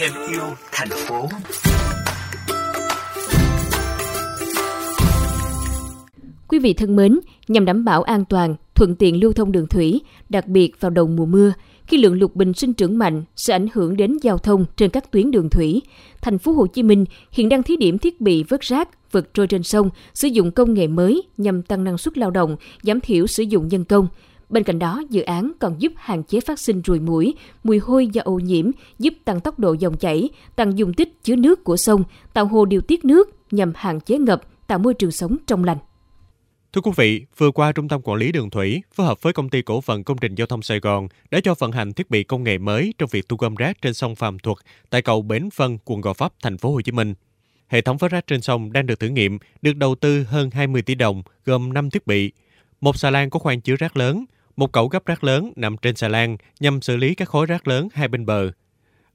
thêm yêu thành phố. Quý vị thân mến, nhằm đảm bảo an toàn, thuận tiện lưu thông đường thủy, đặc biệt vào đầu mùa mưa, khi lượng lục bình sinh trưởng mạnh sẽ ảnh hưởng đến giao thông trên các tuyến đường thủy. Thành phố Hồ Chí Minh hiện đang thí điểm thiết bị vớt rác, vật trôi trên sông, sử dụng công nghệ mới nhằm tăng năng suất lao động, giảm thiểu sử dụng nhân công. Bên cạnh đó, dự án còn giúp hạn chế phát sinh ruồi muỗi, mùi hôi do ô nhiễm, giúp tăng tốc độ dòng chảy, tăng dung tích chứa nước của sông, tạo hồ điều tiết nước nhằm hạn chế ngập, tạo môi trường sống trong lành. Thưa quý vị, vừa qua Trung tâm Quản lý Đường Thủy phối hợp với Công ty Cổ phần Công trình Giao thông Sài Gòn đã cho vận hành thiết bị công nghệ mới trong việc thu gom rác trên sông Phạm Thuật tại cầu Bến Phân, quận Gò Vấp, thành phố Hồ Chí Minh. Hệ thống vớt rác trên sông đang được thử nghiệm, được đầu tư hơn 20 tỷ đồng, gồm 5 thiết bị. Một xà lan có khoang chứa rác lớn, một cẩu gấp rác lớn nằm trên xà lan nhằm xử lý các khối rác lớn hai bên bờ.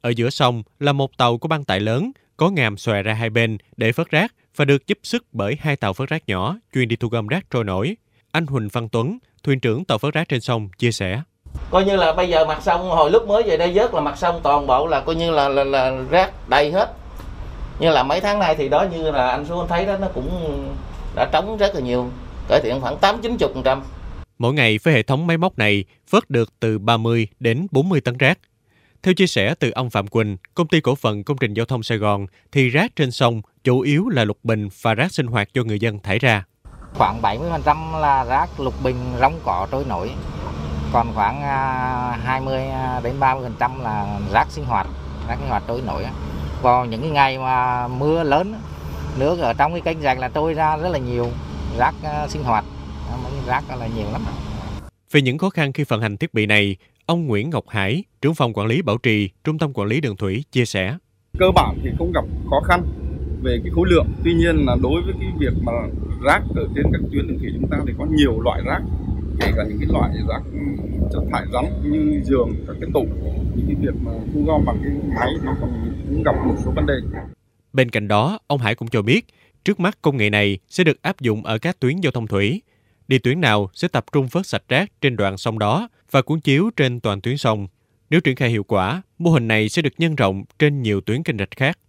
Ở giữa sông là một tàu của băng tải lớn, có ngàm xòe ra hai bên để phớt rác và được giúp sức bởi hai tàu phớt rác nhỏ chuyên đi thu gom rác trôi nổi. Anh Huỳnh Văn Tuấn, thuyền trưởng tàu phớt rác trên sông, chia sẻ. Coi như là bây giờ mặt sông hồi lúc mới về đây vớt là mặt sông toàn bộ là coi như là, là, là rác đầy hết. như là mấy tháng nay thì đó như là anh xuống thấy đó nó cũng đã trống rất là nhiều, cải thiện khoảng 8-90%. Mỗi ngày với hệ thống máy móc này vớt được từ 30 đến 40 tấn rác. Theo chia sẻ từ ông Phạm Quỳnh, công ty cổ phần công trình giao thông Sài Gòn, thì rác trên sông chủ yếu là lục bình và rác sinh hoạt do người dân thải ra. Khoảng 70% là rác lục bình rong cỏ trôi nổi, còn khoảng à, 20 à, đến 30% là rác sinh hoạt, rác sinh hoạt trôi nổi. Vào những cái ngày mà mưa lớn, nước ở trong cái kênh rạch là trôi ra rất là nhiều rác à, sinh hoạt, rác là nhiều lắm. Về những khó khăn khi vận hành thiết bị này, ông Nguyễn Ngọc Hải, trưởng phòng quản lý bảo trì, Trung tâm quản lý đường thủy chia sẻ. Cơ bản thì không gặp khó khăn về cái khối lượng. Tuy nhiên là đối với cái việc mà rác ở trên các tuyến đường thủy chúng ta thì có nhiều loại rác kể cả những cái loại rác chất thải rắn như giường các cái tủ những cái việc mà thu gom bằng cái máy nó còn cũng gặp một số vấn đề bên cạnh đó ông Hải cũng cho biết trước mắt công nghệ này sẽ được áp dụng ở các tuyến giao thông thủy đi tuyến nào sẽ tập trung vớt sạch rác trên đoạn sông đó và cuốn chiếu trên toàn tuyến sông. Nếu triển khai hiệu quả, mô hình này sẽ được nhân rộng trên nhiều tuyến kênh rạch khác.